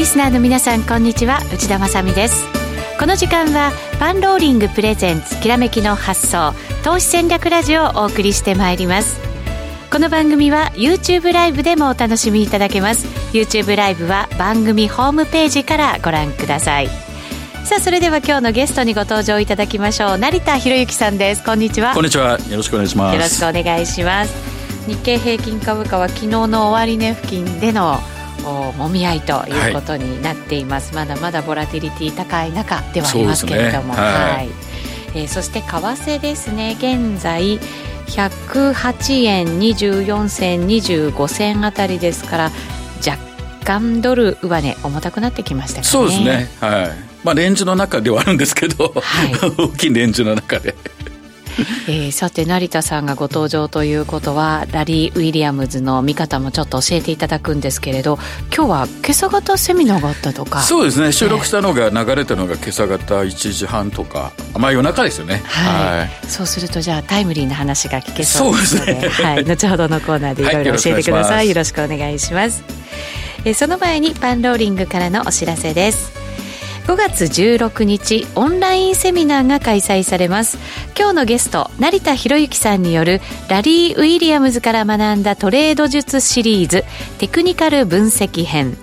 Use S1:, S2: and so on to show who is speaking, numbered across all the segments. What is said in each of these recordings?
S1: のリスナーの皆さんこんにちは。内田まさです。この時間はパンローリングプレゼンツきらめきの発想投資戦略ラジオをお送りしてまいります。この番組は YouTube ライブでもお楽しみいただけます。YouTube ライブは番組ホームページからご覧ください。さあそれでは今日のゲストにご登場いただきましょう。成田博之さんです。こんにちは。
S2: こんにちは。よろしくお願いします。
S1: よろしくお願いします。日経平均株価は昨日の終値付近でのもみ合いということになっています、はい、まだまだボラティリティ高い中ではありますけれども、ね、はい、はい、えー、そして為替ですね。現在108円24銭25銭あたりですから若干ドル上値重たくなってきましたかね。
S2: そうですね。はい。まあレンジの中ではあるんですけど、はい、大きいレンジの中で
S1: えー、さて成田さんがご登場ということはラリー・ウィリアムズの見方もちょっと教えていただくんですけれど今日は今朝方セミナーがあったとか。
S2: そうですね。収録したのが、流れたのが今朝方1時半とか。まあ夜中ですよね、
S1: はい、はい、そうするとじゃあタイムリーな話が聞けそうですのでね、はい、後ほどのコーナーでいろいろ教えてください、よろしくお願いします。えその前にパンローリングからのお知らせです5月16日オンラインセミナーが開催されます。今日のゲスト成田博之さんによるラリー・ウィリアムズから学んだトレード術シリーズテクニカル分析編。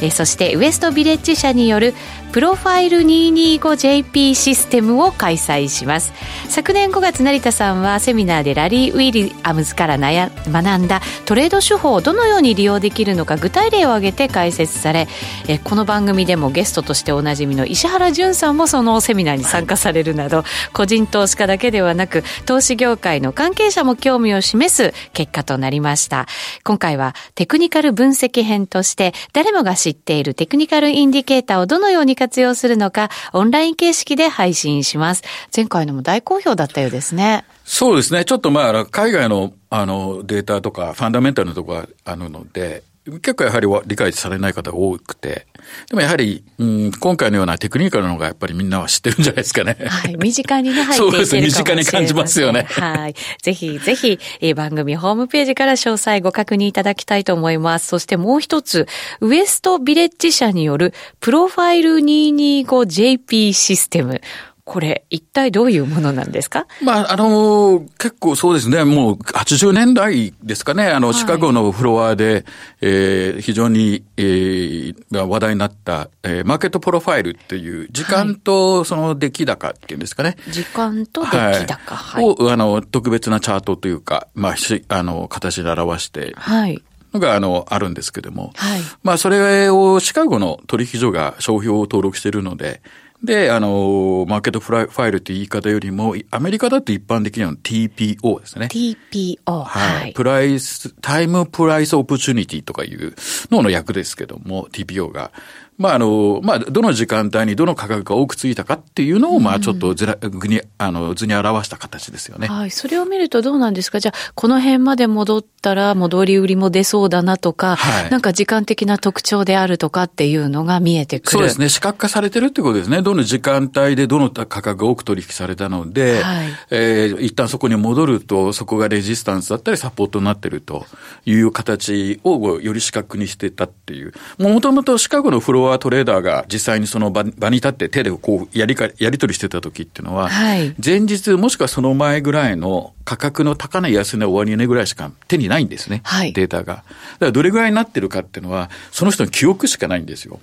S1: えそしてウエストビレッジ社によるプロファイル 225JP システムを開催します。昨年5月成田さんはセミナーでラリー・ウィリアムズから学んだトレード手法をどのように利用できるのか具体例を挙げて解説されえこの番組でもゲストとしておなじみの石原淳さんもそのセミナーに参加されるなど個人投資家だけではなく投資業界の関係者も興味を示す結果となりました。今回はテクニカル分析編として誰もが知っているテクニカルインディケーターをどのように活用するのか、オンライン形式で配信します。前回のも大好評だったようですね。
S2: そうですね。ちょっとまあ、海外のあのデータとか、ファンダメンタルのところがあるので、結構やはり理解されない方が多くて、でもやはり、うん、今回のようなテクニカルの方がやっぱりみんなは知ってるんじゃないですかね。
S1: はい。身近にね、入ってい そうですね。
S2: 身近に感じますよね。
S1: はい。ぜひ、ぜひ、え番組ホームページから詳細ご確認いただきたいと思います。そしてもう一つ、ウエストビレッジ社によるプロファイル 225JP システム。これ、一体どういうものなんですか？
S2: まあ、あの、結構そうですね、もう80年代ですかね、あの、シカゴのフロアで、えー、非常に、えー、話題になった、えー、マーケットプロファイルっていう、時間とその出来高っていうんですかね。
S1: はい、時間と出来高、
S2: はい、を、あの、特別なチャートというか、まあ、しあの、形で表して、はい。のが、あの、あるんですけども。はい。まあ、それをシカゴの取引所が商標を登録しているので、で、あの、マーケットプロファイルっていう言い方よりも、アメリカだと一般的には TPO ですね。
S1: TPO。
S2: はい。 Price、Time Price Opportunity とかいうのの略ですけども、TPO が。まあ、あの、まあ、どの時間帯にどの価格が多くついたかっていうのを、まあ、ちょっとずら、ぐに、あの、図に表した形ですよね。
S1: はい。それを見るとどうなんですか？じゃあ、この辺まで戻ったら、戻り売りも出そうだなとか、はい、なんか時間的な特徴であるとかっていうのが見えてくる。
S2: そうですね。視覚化されてるってことですね。どの時間帯でどの価格が多く取引されたので、はい、えー、一旦そこに戻ると、そこがレジスタンスだったりサポートになってるという形をより視覚にしてたっていう。もともとシカゴのフロアトレーダーが実際にその場場に立って手でこうやりか、やり取りしてた時っていうのは、はい、前日もしくはその前ぐらいの価格の高値安値終値ぐらいしか手にないんですね。はい、データが。だからどれぐらいになってるかっていうのは、その人の記憶しかないんですよ。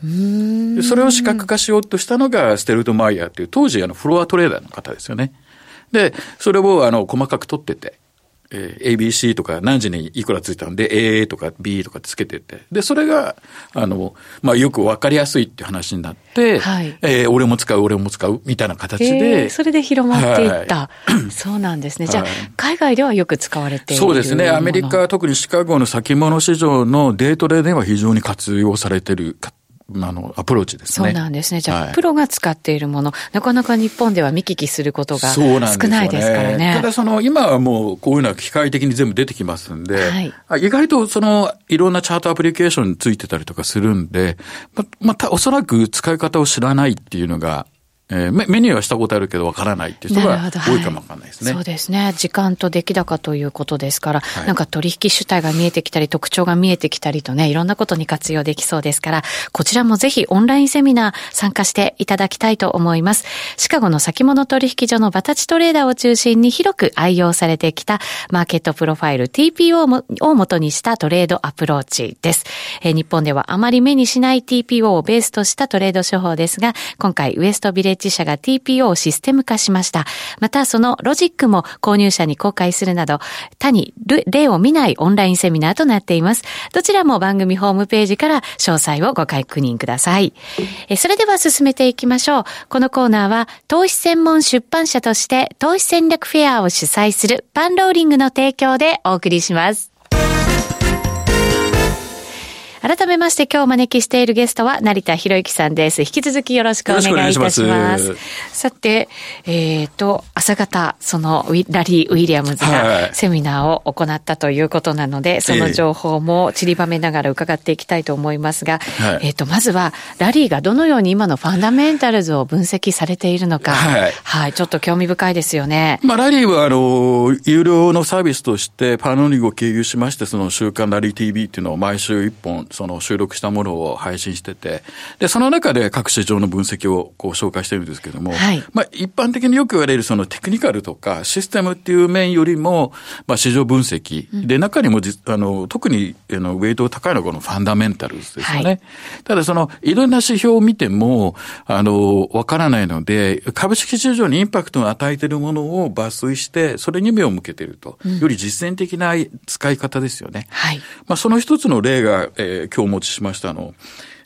S2: それを視覚化しようとしたのがステルト・マイヤーっていう当時あのフロアトレーダーの方ですよね。で、それをあの細かく取ってて、えー、ABC とか何時にいくらついたんで A とか B とかつけてて、で、それが、あの、まあ、よくわかりやすいっていう話になって、はい、えー、俺も使う、俺も使う、みたいな形で。
S1: えー、それで広まっていった。はい、そうなんですね。じゃあ、はい、海外ではよく使われている
S2: そうですね。アメリカ、特にシカゴの先物市場のデートレでは非常に活用されてるあの、アプローチです
S1: ね。そうなんですね。じゃあ、はい、プロが使っているもの、なかなか日本では見聞きすることが少ないですからね。ね
S2: ただ、その、今はもう、こういうのは機械的に全部出てきますんで、はい、意外と、その、いろんなチャートアプリケーションについてたりとかするんで、ま、また、おそらく使い方を知らないっていうのが、えー、目にはしたことあるけどわからないっていう人が多いかもわかんないですね、
S1: はい、そうですね。時間と出来高ということですから、はい、なんか取引主体が見えてきたり、特徴が見えてきたりとね、いろんなことに活用できそうですから、こちらもぜひオンラインセミナー参加していただきたいと思います。シカゴの先物取引所のバタチトレーダーを中心に広く愛用されてきたマーケットプロファイル TPO を元にしたトレードアプローチです。えー、日本ではあまり目にしない TPO をベースとしたトレード手法ですが、今回ウエストビレッジ社が TPO をシステム化しました。またそのロジックも購入者に公開するなど、他に例を見ないオンラインセミナーとなっています。どちらも番組ホームページから詳細をご確認ください。えそれでは進めていきましょう。このコーナーは投資専門出版社として投資戦略フェアを主催するパンローリングの提供でお送りします。改めまして今日お招きしているゲストは成田博之さんです。引き続きよろしくお願いいたします。ますさて、えっ、ー、と、朝方、そのラリー・ウィリアムズがセミナーを行ったということなので、はい、その情報も散りばめながら伺っていきたいと思いますが、はい、えっ、と、まずは、ラリーがどのように今のファンダメンタルズを分析されているのか、はい、はい、ちょっと興味深いですよね。
S2: まあ、ラリーは、あの、有料のサービスとして、パノニグを経由しまして、その週刊ラリー TV っていうのを毎週一本、その収録したものを配信してて、で、その中で各市場の分析をこう紹介してるんですけども、はい、まあ一般的によく言われるそのテクニカルとかシステムっていう面よりも、まあ市場分析、うん、で、中にもあの、特にあのウェイト高いのはこのファンダメンタルズですよね。はい、ただその、いろんな指標を見ても、あの、わからないので、株式市場にインパクトを与えているものを抜粋して、それに目を向けていると。うん、より実践的な使い方ですよね。はい。まあその一つの例が、えー、今日お持ちしましたの、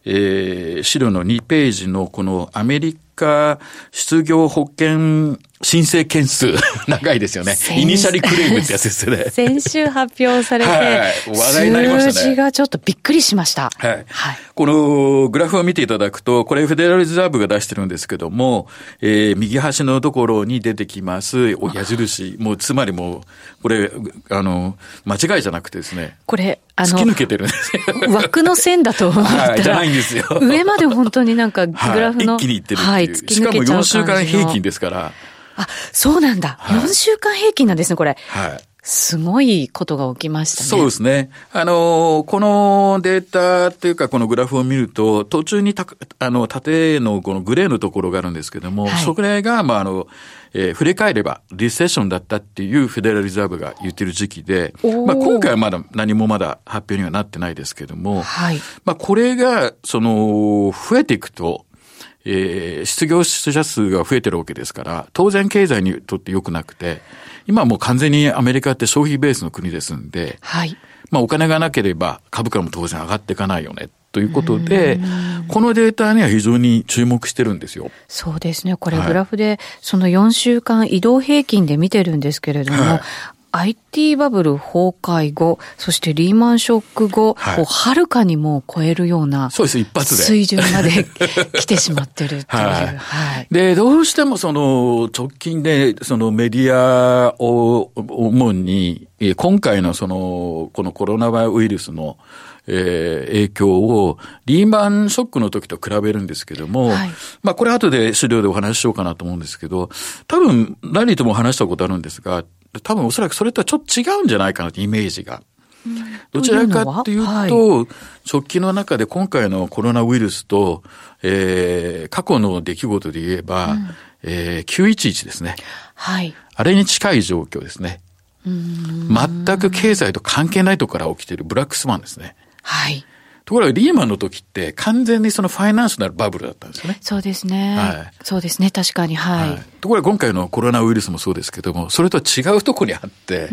S2: えー、資料の2ページのこのアメリカ失業保険申請件数、長いですよね。イニシャリクレームってやつですよね。
S1: 先週発表されて、はい、話題になりましたね。数字がちょっとびっくりしました。はい。
S2: はい、このグラフを見ていただくと、これフェデラルリザーブが出してるんですけども、えー、右端のところに出てきます、矢印、もうつまりもう、これ、あの、間違いじゃなくてですね。
S1: これ、
S2: あの、突き抜けてるんです
S1: よ。枠の線だと思ったら、はい、
S2: じゃないんですよ。
S1: 上まで本当になんかグラフの、
S2: はい、一気にいってるはい、突き抜けちゃうしかも4週間平均ですから。
S1: あ、そうなんだ。はい、4週間平均なんですね、これ。はい。すごいことが起きましたね。
S2: そうですね。あの、このデータっていうか、このグラフを見ると、途中にた、あの、縦のこのグレーのところがあるんですけども、はい、それが、まあ、あの、えー、振り返れば、リセッションだったっていうフェデラルリザーブが言ってる時期で、まあ、今回はまだ何もまだ発表にはなってないですけども、はい、まあ、これが、その、増えていくと、えー、失業者数が増えてるわけですから、当然経済にとって良くなくて、今もう完全にアメリカって消費ベースの国ですんで、はい。まあお金がなければ株価も当然上がっていかないよね。ということで、このデータには非常に注目してるんですよ。
S1: そうですね。これグラフで、その4週間移動平均で見てるんですけれども、はい IT バブル崩壊後、そしてリーマンショック後、はい、はるかにも超えるような、
S2: そうです、一発で。
S1: 水準まで 来てしまってるっていう。はい。
S2: はい、で、どうしてもその、直近で、そのメディアを主に、今回のその、このコロナウイルスの、えー、影響をリーマンショックの時と比べるんですけども、はい、まあこれ後で資料でお話ししようかなと思うんですけど、多分何とも話したことあるんですが、多分おそらくそれとはちょっと違うんじゃないかなってイメージが。どちらかっていうと、はい、直近の中で今回のコロナウイルスと、えー、過去の出来事で言えば、うん、えー、911ですね。はい。あれに近い状況ですね。全く経済と関係ないところから起きているブラックスワンですね。はい。ところがリーマンの時って完全にそのファイナンシャルバブルだったんですよね。
S1: そうですね。はい。そうですね。確かに。はい。はい、
S2: ところが今回のコロナウイルスもそうですけども、それとは違うところにあって、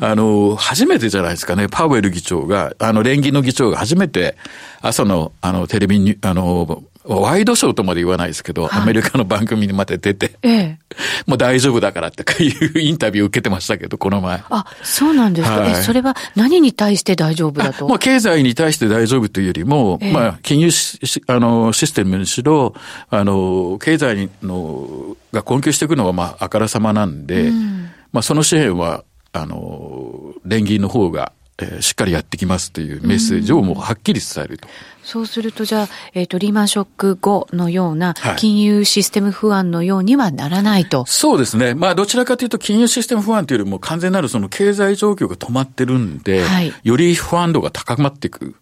S2: あの、初めてじゃないですかね、パウエル議長が、あの、連議の議長が初めて朝の、あの、テレビに、あの、ワイドショーとまで言わないですけど、はい、アメリカの番組にまで出て、ええ、もう大丈夫だからっていうインタビュー受けてましたけど、この前。
S1: あ、そうなんですか。はい、え、それは何に対して大丈夫だと？
S2: もう経済に対して大丈夫というよりも、え、まあ、金融しあのシステムにしろ、あの、経済のが困窮していくのは、まあ、あからさまなんで、うん、まあ、その支援は、あの、連銀の方が、えー、しっかりやってきますというメッセージをもうはっきり伝えると。
S1: そうすると、じゃあ、えっ、ー、と、リーマンショック後のような、金融システム不安のようにはならないと、はい、
S2: そうですね。まあ、どちらかというと、金融システム不安というよりも、完全なるその経済状況が止まってるんで、はい、より不安度が高まっていく。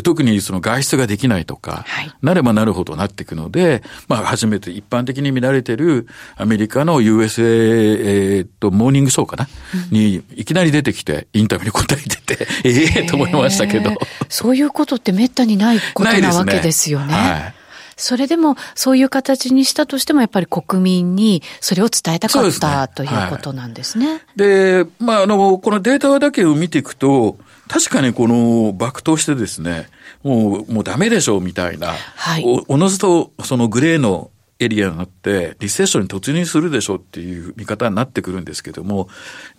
S2: 特にその外出ができないとか、はい、なればなるほどなっていくので、まあ初めて一般的に見られてるアメリカの USA、えー、っと、モーニングショーかな、うん、にいきなり出てきてインタビューに答えてて、え えー、と思いましたけど。
S1: そういうことってめったにないことなわけですよね。はい。それでも、そういう形にしたとしても、やっぱり国民にそれを伝えたかった、ね、ということなんですね。
S2: で、まあ、あの、このデータだけを見ていくと、確かにこの爆投してですね、もう、もうダメでしょうみたいな、はい、おおのずとそのグレーのエリアになって、リセッションに突入するでしょうっていう見方になってくるんですけども、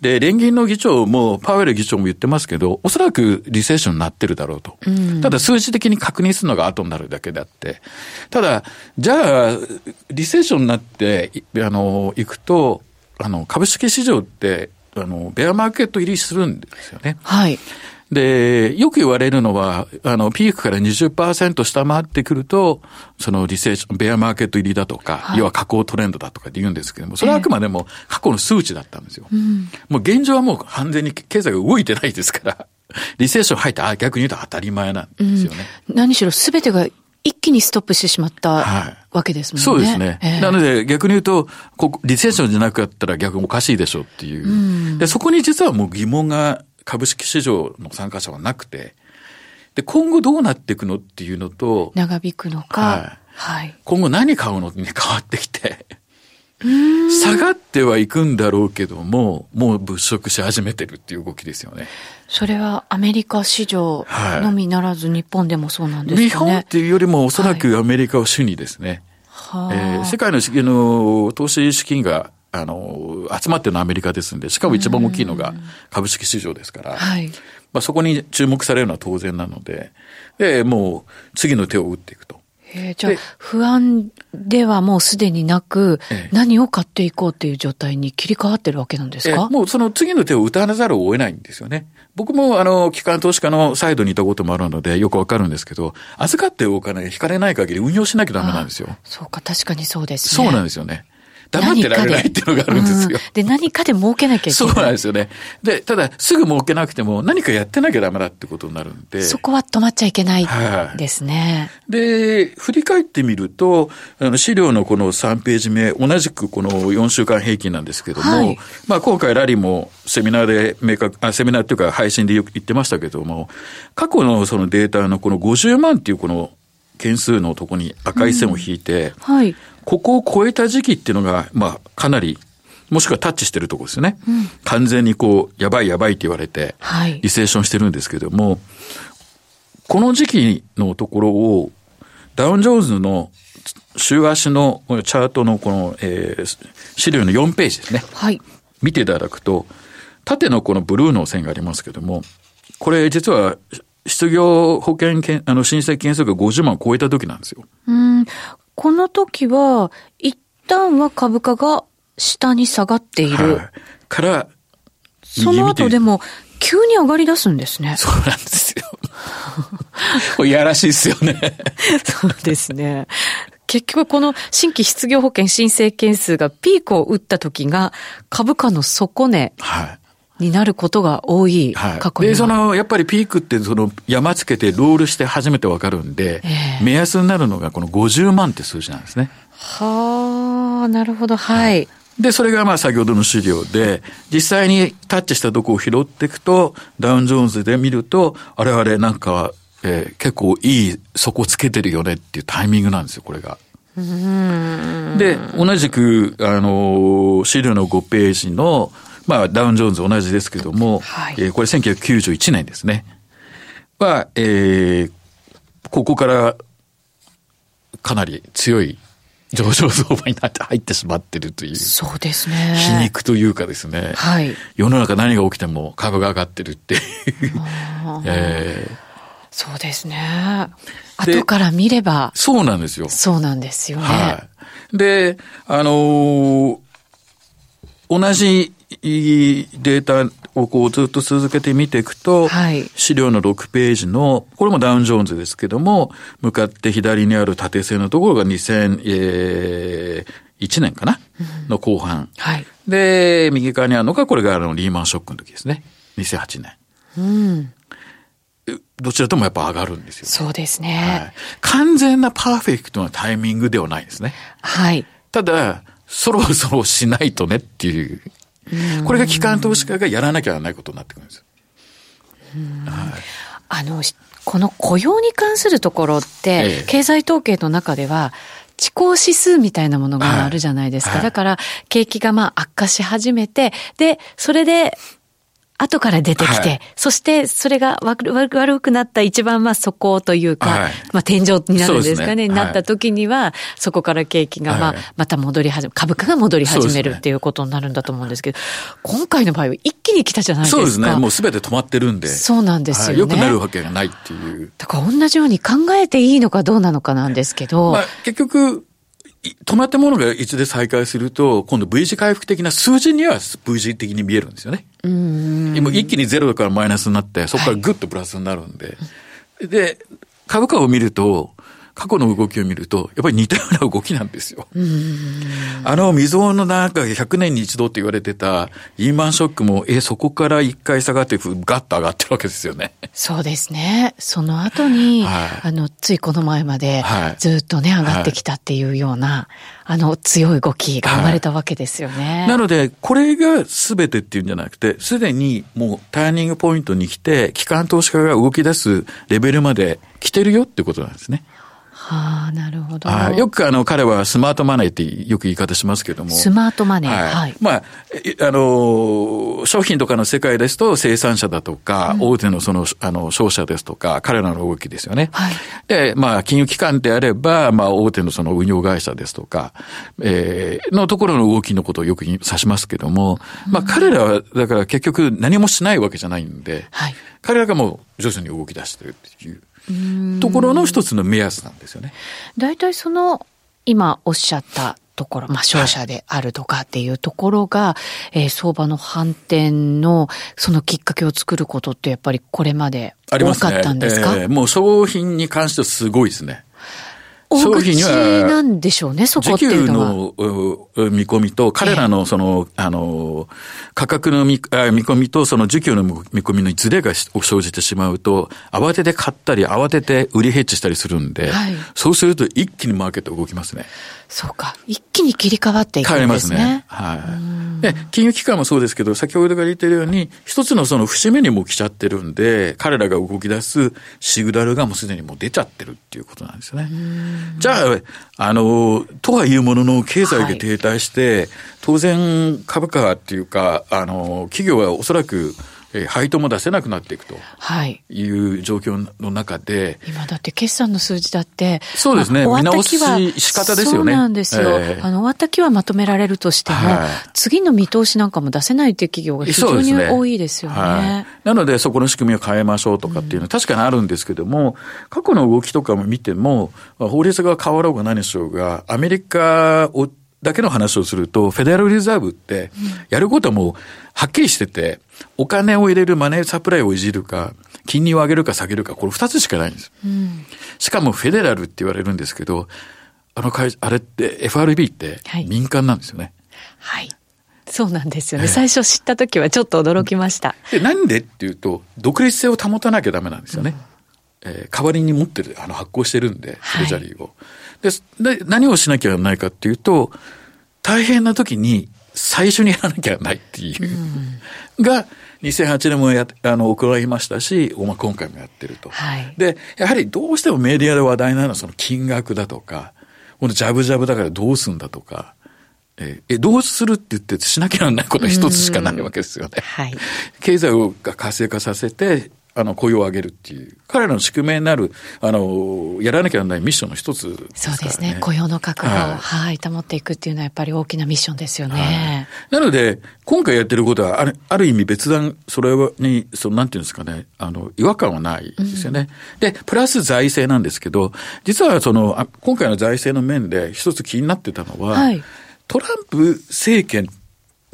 S2: で、連銀の議長も、パウエル議長も言ってますけど、おそらくリセッションになってるだろうと。うん、ただ数字的に確認するのが後になるだけであって、ただ、じゃあ、リセッションになって、あの、行くと、あの、株式市場って、あの、ベアマーケット入りするんですよね。
S1: はい。
S2: で、よく言われるのは、あの、ピークから20%下回ってくると、そのリセーション、ベアマーケット入りだとか、はい、要は下降トレンドだとかって言うんですけども、それはあくまでも過去の数値だったんですよ。えーうん、もう現状はもう完全に経済が動いてないですから、リセーション入ってあ逆に言うと当たり前なんですよね。
S1: うん、何しろ全てが一気にストップしてしまったわけですもんね。
S2: そうですね。えー、なので逆に言うと、こリセーションじゃなかったら逆におかしいでしょっていう。うん、で、そこに実はもう疑問が株式市場の参加者はなくて、で、今後どうなっていくのっていうのと、
S1: 長引くのか、はい。はい、
S2: 今後何買うのに変わってきて、下がってはいくんだろうけども、もう物色し始めてるっていう動きですよね。
S1: それはアメリカ市場のみならず日本でもそうなんですかね。
S2: 日本っていうよりもおそらくアメリカを主にですね。はい、えー、世界のの投資資金があの、集まってるのはアメリカですんで、しかも一番大きいのが株式市場ですから、はい、まあそこに注目されるのは当然なので、で、もう次の手を打っていくと。
S1: えじゃあ、不安ではもうすでになく、何を買っていこうっていう状態に切り替わってるわけなんですか、
S2: もうその次の手を打たざるを得ないんですよね。僕もあの、機関投資家のサイドにいたこともあるのでよくわかるんですけど、預かってお金引かれない限り運用しなきゃダメなんですよ。
S1: そうか、確かにそうです
S2: ね。そうなんですよね。黙ってられないっていうのがあるんですよ。
S1: で、何かで儲けなきゃいけない。
S2: そうなんですよね。で、ただ、すぐ儲けなくても何かやってなきゃダメだってことになるんで。
S1: そこは止まっちゃいけないですね。
S2: はい、で、振り返ってみると、あの、資料のこの3ページ目、同じくこの4週間平均なんですけども、はい、まあ今回ラリーもセミナーで明確、あ、セミナーっていうか配信でよく言ってましたけども、過去のそのデータのこの50万っていうこの件数のとこに赤い線を引いて、うん、はい。ここを超えた時期っていうのが、まあ、かなり、もしくはタッチしてるとこですよね。うん、完全にこう、やばいやばいって言われて、リセーションしてるんですけども、この時期のところを、ダウンジョーンズの週足のチャートのこの、えー、資料の4ページですね。はい。見ていただくと、縦のこのブルーの線がありますけども、これ実は失業保険件、あの申請件数が50万を超えた時なんですよ。
S1: うん。この時は、一旦は株価が下に下がっている。はい、
S2: から、
S1: その後でも、急に上がり出すんですね。
S2: そうなんですよ。いやらしいですよね。
S1: そうですね。結局この新規失業保険申請件数がピークを打った時が株価の底値。はい。になることが多い、
S2: はい、過去にで、その、やっぱりピークって、その、山つけてロールして初めてわかるんで、えー、目安になるのがこの50万って数字なんですね。
S1: はあ、なるほど、はい。
S2: で、それがまあ先ほどの資料で、実際にタッチしたとこを拾っていくと、ダウンジョーンズで見ると、あれあれなんか、えー、結構いい底つけてるよねっていうタイミングなんですよ、これが。で、同じく、あの、資料の5ページの、まあ、ダウン・ジョーンズ同じですけども、はい、えー、これ1991年ですね。は、えー、ここからかなり強い上昇相場になって入ってしまってるという。
S1: そうですね。
S2: 皮肉というかですね。はい。世の中何が起きても株が上がってるっていう。
S1: えー、そうですね。後から見れば。
S2: そうなんですよ。
S1: そうなんですよね。は
S2: い。で、あのー、同じデータをこうずっと続けて見ていくと、はい、資料の6ページの、これもダウンジョーンズですけども、向かって左にある縦線のところが2001年かな、うん、の後半。はい、で、右側にあるのが、これがあのリーマンショックの時ですね。2008年。うんどちらともやっぱ上がるんですよ、ね、
S1: そうですね、はい。
S2: 完全なパーフェクトなタイミングではないですね。はい。ただ、そろそろしないとねっていうこれが機関投資家がやらなきゃならないことになってくるんです。
S1: はい、あの、この雇用に関するところって、ええ、経済統計の中では、地高指数みたいなものがあるじゃないですか。はい。はい、だから、景気がまあ悪化し始めて、で、それで後から出てきて、はい、そしてそれが悪悪くなった一番まあ底というか、はい、まあ天井になるんですかね、ねなった時には、そこから景気がまあまた戻り始め、株価が戻り始めるっていうことになるんだと思うんですけど、今回の場合は一気に来たじゃないですか。
S2: そうですね。もうすべて止まってるんで。
S1: そうなんですよね。
S2: よくなるわけがないっていう。
S1: だから同じように考えていいのかどうなのかなんですけど。まあ
S2: 結局、止まったものがいつで再開すると、今度 V 字回復的な数字には V 字的に見えるんですよね。今一気にゼロからマイナスになって、そこからぐっとプラスになるんで。はい、で、株価を見ると、過去の動きを見ると、やっぱり似たような動きなんですよ。あの、未曾有の中で100年に一度って言われてたリーマンショックも、え、そこから一回下がって、ガッと上がってるわけですよね。
S1: そうですね。その後に、はい、あの、ついこの前まで、ずっとね、上がってきたっていうような、はいあの強い動きが生まれたわけですよね。
S2: はい、なので、これが全てっていうんじゃなくて、すでにもうターニングポイントに来て、機関投資家が動き出すレベルまで来てるよってことなんですね。
S1: はあ、なるほど。
S2: はい。よくあの、彼はスマートマネーってよく言い方しますけども。
S1: スマートマネー。はい。はい、
S2: まあ、あの、商品とかの世界ですと生産者だとか、うん、大手のその、あの、商社ですとか、彼らの動きですよね。はい。で、まあ、金融機関であれば、まあ、大手のその運用会社ですとか、えー、のところの動きのことをよく指しますけども、うん、まあ、彼らは、だから結局何もしないわけじゃないんで、はい。彼らがもう徐々に動き出してるっていう。ところの一つの目安なんですよね。
S1: 大体その今おっしゃったところ、まあ、商社であるとかっていうところが、はい、えー、相場の反転のそのきっかけを作ることってやっぱりこれまで多かったんですか、
S2: ねえー、もう商品に関してはすごいですね。
S1: 大口なんでしょうね、そこっていうのは。
S2: の見込みと、彼らのその、あの、価格の見込みと、その需給の見込みのズレが生じてしまうと、慌てて買ったり、慌てて売りヘッジしたりするんで、はい、そうすると一気にマーケット動きますね。
S1: そうか。一気に切り替わっていくんですね。変わりますね。
S2: はい。で、金融機関もそうですけど、先ほどから言ってるように、一つのその節目にも来ちゃってるんで、彼らが動き出すシグナルがもうすでにもう出ちゃってるっていうことなんですよね。じゃあ、あの、とはいうものの、経済が停滞して、はい、当然株価っていうか、あの、企業はおそらく、え配当も出せなくなっていくと。い。う状況の中で、
S1: はい、今だって決算の数字だって、
S2: そうですね、まあ、見直し仕方ですよね。
S1: そうなんですよ。えー、あの、終わった期はまとめられるとしても、はい、次の見通しなんかも出せないという企業が非常に多いですよね。ねはい、
S2: なので、そこの仕組みを変えましょうとかっていうのは確かにあるんですけども、過去の動きとかも見ても、法律が変わろうが何しようが、アメリカをだけの話をすると、フェデラルリザーブって、やることはもう、はっきりしてて、お金を入れるマネーサプライをいじるか、金利を上げるか下げるか、これ二つしかないんです。うん、しかもフェデラルって言われるんですけど、あの会、あれって FRB って民間なんですよね。
S1: はい、はいそうなんですよね。最初知った時はちょっと驚きました。
S2: で、なんでっていうと、独立性を保たなきゃダメなんですよね。うん、えー、代わりに持ってる、あの、発行してるんで、トレジャリーを。でで、何をしなきゃならないかっていうと、大変な時に最初にやらなきゃならないっていう、うん、が、2008年もや、あの、行いましたし、まあ、今回もやってると。はい、で、やはりどうしてもメディアで話題なのはその金額だとか、このジャブジャブだからどうすんだとか、ええ、どうするって言ってしなきゃならないことは一つしかないわけですよね。はい、経済を活性化させて、あの、雇用を上げるっていう、彼らの宿命になる、あの、やらなきゃならないミッションの一つ、ね、
S1: そうですね。雇用の確保を、はい、はい、保っていくっていうのはやっぱり大きなミッションですよね。
S2: はい、なので、今回やってることは、あるある意味別段、それに、その、なんていうんですかね、あの、違和感はないですよね。うん、で、プラス財政なんですけど、実はその、今回の財政の面で一つ気になってたのは、はい、トランプ政権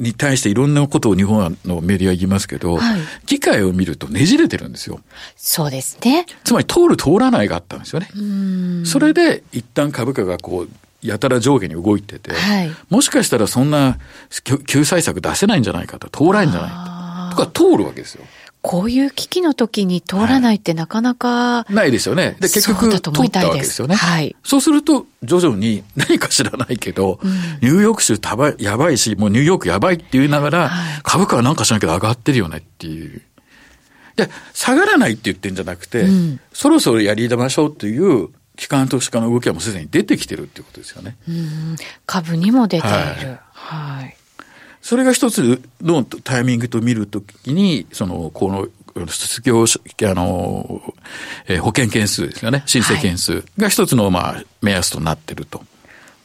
S2: に対していろんなことを日本のメディア言いますけど、はい、議会を見るとねじれてるんですよ。
S1: そうですね。
S2: つまり通る通らないがあったんですよね。それで一旦株価がこう、やたら上下に動いてて、はい、もしかしたらそんな救済策出せないんじゃないかと、通らないんじゃないかとか通るわけですよ。
S1: こういう危機の時に通らないってなかなか、
S2: ないですよね。で、結局、通ったわけですよね。はい。そうすると、徐々に何か知らないけど、うん、ニューヨーク州たばやばいし、もうニューヨークやばいって言いながら、はい、株価はなんかしなきゃ上がってるよねっていう。で、下がらないって言ってんじゃなくて、うん、そろそろやりましょうっていう、機関投資家の動きはもうすでに出てきてるっていうことですよね。
S1: 株にも出ている。はい。はい
S2: それが一つのタイミングと見るときに、その、この、失業、あの、えー、保険件数ですよね。申請件数が一つの、まあ、目安となってると。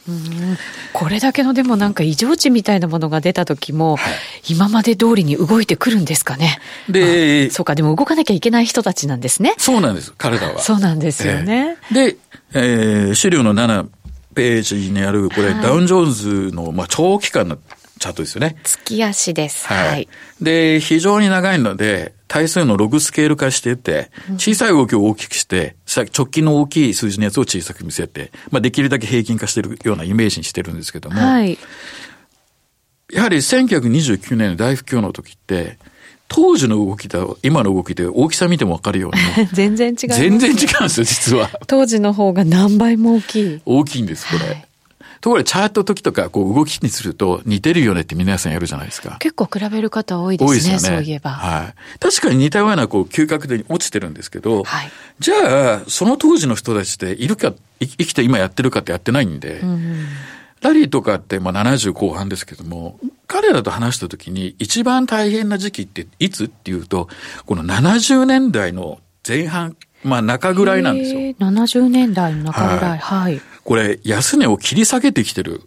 S1: うんこれだけのでもなんか異常値みたいなものが出た時も、はい、今まで通りに動いてくるんですかね。で、そうか、でも動かなきゃいけない人たちなんですね。
S2: そうなんです、彼らは。
S1: そうなんですよね。
S2: えー、で、えー、資料の7ページにある、これ、はい、ダウン・ジョーンズの、まあ、長期間のチャートですよね。
S1: 月足です。はい。はい、
S2: で、非常に長いので、対数のログスケール化してて、小さい動きを大きくして、直近の大きい数字のやつを小さく見せて、まあ、できるだけ平均化してるようなイメージにしてるんですけども、はい、やはり1929年の大不況の時って、当時の動きと今の動きで大きさ見てもわかるように。
S1: 全然違う、
S2: 全然違うんですよ、実は。
S1: 当時の方が何倍も大きい。
S2: 大きいんです、これ。はいところでチャート時とかこう動きにすると似てるよねって皆さんやるじゃないですか。
S1: 結構比べる方多いですね。多いですよね。そういえば。
S2: はい。確かに似たようなこう嗅覚で落ちてるんですけど、はい、じゃあその当時の人たちっているか、生きて今やってるかってやってないんで、うんラリーとかってまあ70後半ですけども、彼らと話した時に一番大変な時期っていつっていうと、この70年代の前半、まあ中ぐらいなんですよ。
S1: 70年代の中ぐらい。はい。はい、
S2: これ、安値を切り下げてきてる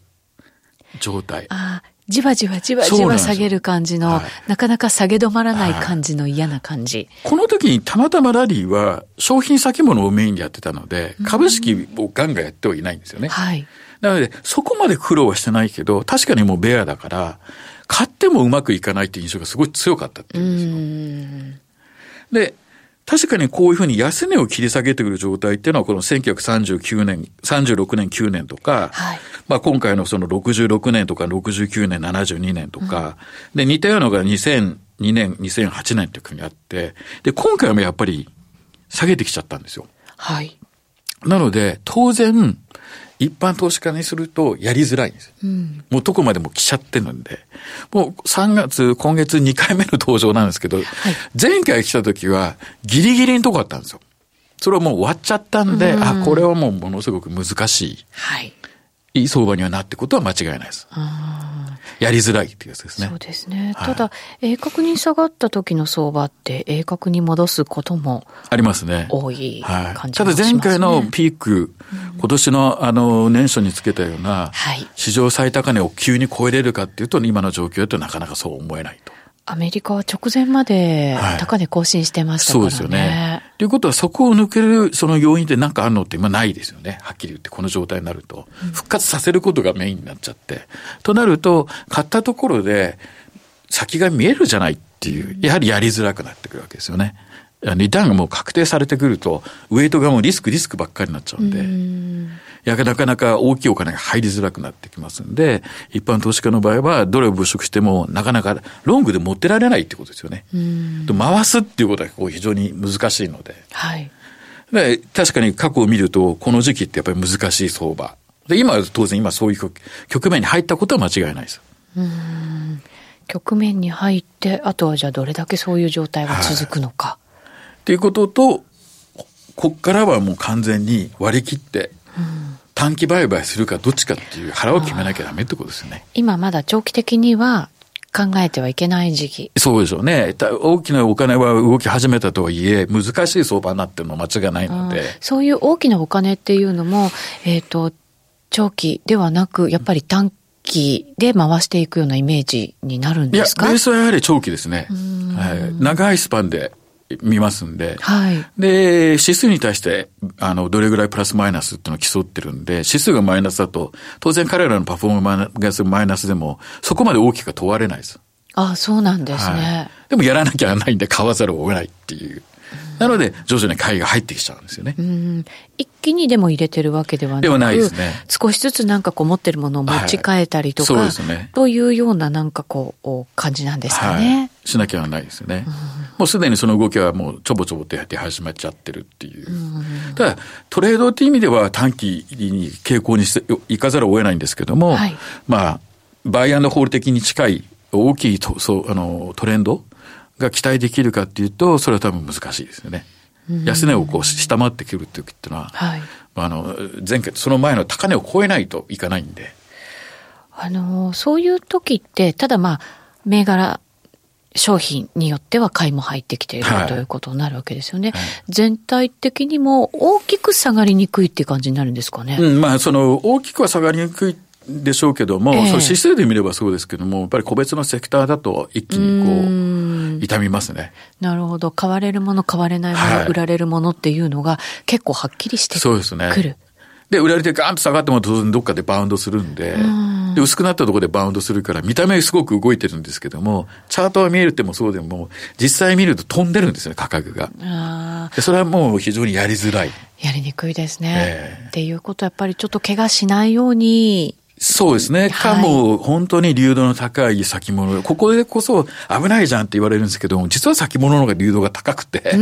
S2: 状態。
S1: ああ、じわじわじわじわ下げる感じの、なはい、なかなか下げ止まらない感じの嫌な感じ。
S2: この時にたまたまラリーは商品先物をメインでやってたので、株式をガンガンやってはいないんですよね。はい。なので、そこまで苦労はしてないけど、確かにもうベアだから、買ってもうまくいかないっていう印象がすごい強かったっていうんですよ。で、確かにこういうふうに安値を切り下げてくる状態っていうのは、この1939年、36年、9年とか、はい、まあ今回のその66年とか69年、72年とか、うん、で、似たようなのが2002年、2008年というふうにあって、で、今回もやっぱり下げてきちゃったんですよ。はい。なので、当然、一般投資家にするとやりづらいんです。うん、もうどこまでも来ちゃってるんで。もう3月、今月2回目の登場なんですけど、はい、前回来た時はギリギリのとこあったんですよ。それはもう終わっちゃったんで、うん、あ、これはもうものすごく難しい。はい。いい相場にはなってことは間違いないです。やりづらいっていうやつですね。
S1: そうですね。はい、ただ、鋭角に下がった時の相場って、鋭角に戻すことも
S2: ありますね。
S1: 多い感じがします、ね、
S2: ただ前回のピーク、うん、今年のあの年初につけたような、市場最高値を急に超えれるかっていうと、今の状況だとなかなかそう思えないと。
S1: アメリカは直前まで高値更新してましたからね。はい、そうですよね。
S2: ということは、そこを抜けるその要因って何かあるのって今ないですよね。はっきり言って、この状態になると。復活させることがメインになっちゃって。となると、買ったところで先が見えるじゃないっていう、やはりやりづらくなってくるわけですよね。リターンがもう確定されてくると、ウェイトがもうリスクリスクばっかりになっちゃうんで。うんやなかなか大きいお金が入りづらくなってきますんで、一般投資家の場合は、どれを物色しても、なかなかロングで持ってられないってことですよね。と回すっていうことはこう非常に難しいので。はい。で確かに過去を見ると、この時期ってやっぱり難しい相場。で、今は当然今そういう局面に入ったことは間違いないです。うん
S1: 局面に入って、あとはじゃあどれだけそういう状態が続くのか。
S2: っていうことと、こっからはもう完全に割り切って、短期売買するかどっちかっていう腹を決めなきゃダメってことですよね。
S1: 今まだ長期的には考えてはいけない時期。
S2: そうでしょうね。大きなお金は動き始めたとはいえ、難しい相場になってるの間違いないので。
S1: そういう大きなお金っていうのも、えっ、ー、と、長期ではなく、やっぱり短期で回していくようなイメージになるんですか？
S2: いや、ベースはやはり長期ですね。はい、長いスパンで見ますんで、はい、で、指数に対して、あの、どれぐらいプラスマイナスっていうのを競ってるんで、指数がマイナスだと、当然彼らのパフォーマンスマイナスでも、そこまで大きく問われないです。
S1: ああそうなんですね、
S2: はい。でもやらなきゃないんで買わざるを得ないっていう。なので、徐々に買いが入ってきちゃうんですよね。
S1: 一気にでも入れてるわけではなくではないですね。少しずつなんかこう持ってるものを持ち替えたりとか、はい、そうですね。というようななんかこう、感じなんですかね。はい、
S2: しなきゃないですよね。もうすでにその動きはもうちょぼちょぼって出始まっちゃってるっていう。ただ、トレードっていう意味では短期に傾向にしていかざるを得ないんですけども、はい、まあ、バイアンドホール的に近い大きいとそうあのトレンドが期待できるかっていうと、それは多分難しいですよね。安値をこう下回ってくる時っていうのは、はい、あの前回その前の高値を超えないといかないんで。
S1: あのそういう時ってただまあ銘柄商品によっては買いも入ってきている、はい、ということになるわけですよね、はい、全体的にも大きく下がりにくいっていう感じになるんですかね。
S2: うん、まあその大きくは下がりにくいでしょうけども、えー、その指数で見ればそうですけども、やっぱり個別のセクターだと一気にこう、痛みますね。
S1: なるほど。買われるもの、買われないもの、はい、売られるものっていうのが結構はっきりしてくる。そうですね。
S2: で、売られてガーンと下がっても当然どっかでバウンドするんで、で、薄くなったところでバウンドするから、見た目すごく動いてるんですけども、チャートは見えるってもそうでも、実際見ると飛んでるんですよね、価格が。でそれはもう非常にやりづらい。
S1: やりにくいですね。えー、っていうことはやっぱりちょっと怪我しないように
S2: そうですね。かも、本当に流動の高い先物。ここでこそ危ないじゃんって言われるんですけど実は先物の方が流動が高くて、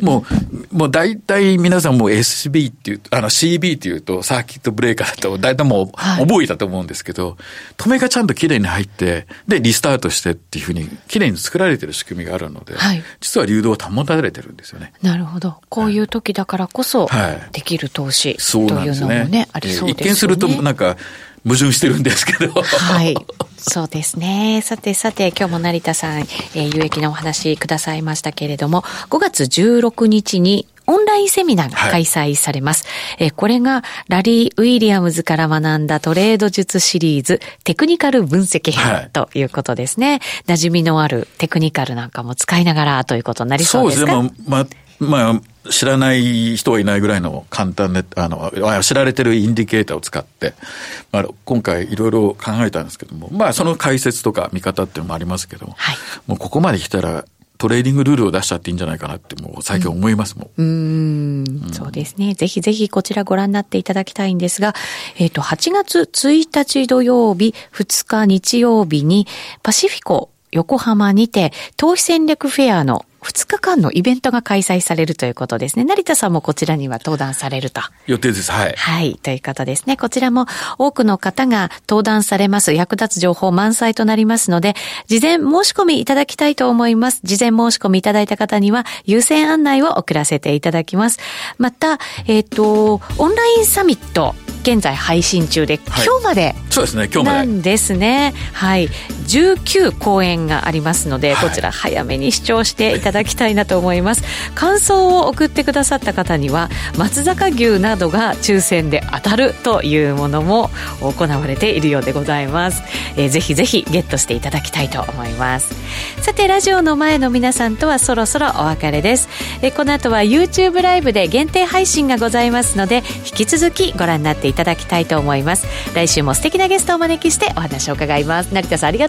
S2: もう、もう大体皆さんも SB っていう、あの CB っていうとサーキットブレーカーだと大体もう覚えたと思うんですけど、はい、止めがちゃんと綺麗に入って、で、リスタートしてっていうふうに綺麗に作られてる仕組みがあるので、はい、実は流動を保たれてるんですよね。
S1: なるほど。こういう時だからこそ、できる投資というのもね、ねありそうですね。
S2: 一見するとなんか、矛盾してるんですけど。
S1: はい。そうですね。さてさて、今日も成田さん、えー、有益なお話くださいましたけれども、5月16日にオンラインセミナーが開催されます。はい、えこれがラリー・ウィリアムズから学んだトレード術シリーズテクニカル分析編ということですね。はい、馴染みのあるテクニカルなんかも使いながらということになりそうですか？そうですね。
S2: まあ、まあ知らない人はいないぐらいの簡単で、あの、知られてるインディケーターを使って、まあ、今回いろいろ考えたんですけども、まあ、その解説とか見方っていうのもありますけども、はい、もうここまで来たら、トレーディングルールを出しちゃっていいんじゃないかなってもう最近思いますもん。
S1: うん、うんそうですね。ぜひぜひこちらご覧になっていただきたいんですが、えっ、ー、と、8月1日土曜日、2日日曜日にパシフィコ横浜にて投資戦略フェアの2日間のイベントが開催されるということですね。成田さんもこちらには登壇されると。
S2: 予定です。はい。
S1: はい。ということですね。こちらも多くの方が登壇されます。役立つ情報満載となりますので、事前申し込みいただきたいと思います。事前申し込みいただいた方には優先案内を送らせていただきます。また、えっ、ー、と、オンラインサミット、現在配信中で、はい、今日までそうですね今日までなんですねはい19公演がありますので、はい、こちら早めに視聴していただきたいなと思います。感想を送ってくださった方には松坂牛などが抽選で当たるというものも行われているようでございます、えー、ぜひぜひゲットしていただきたいと思います。さてラジオの前の皆さんとはそろそろお別れです、えー、この後は YouTube ライブで限定配信がございますので引き続きご覧になっていただきたいと思います。来週も素敵なゲストをお招きしてお話を伺います。成田さんありが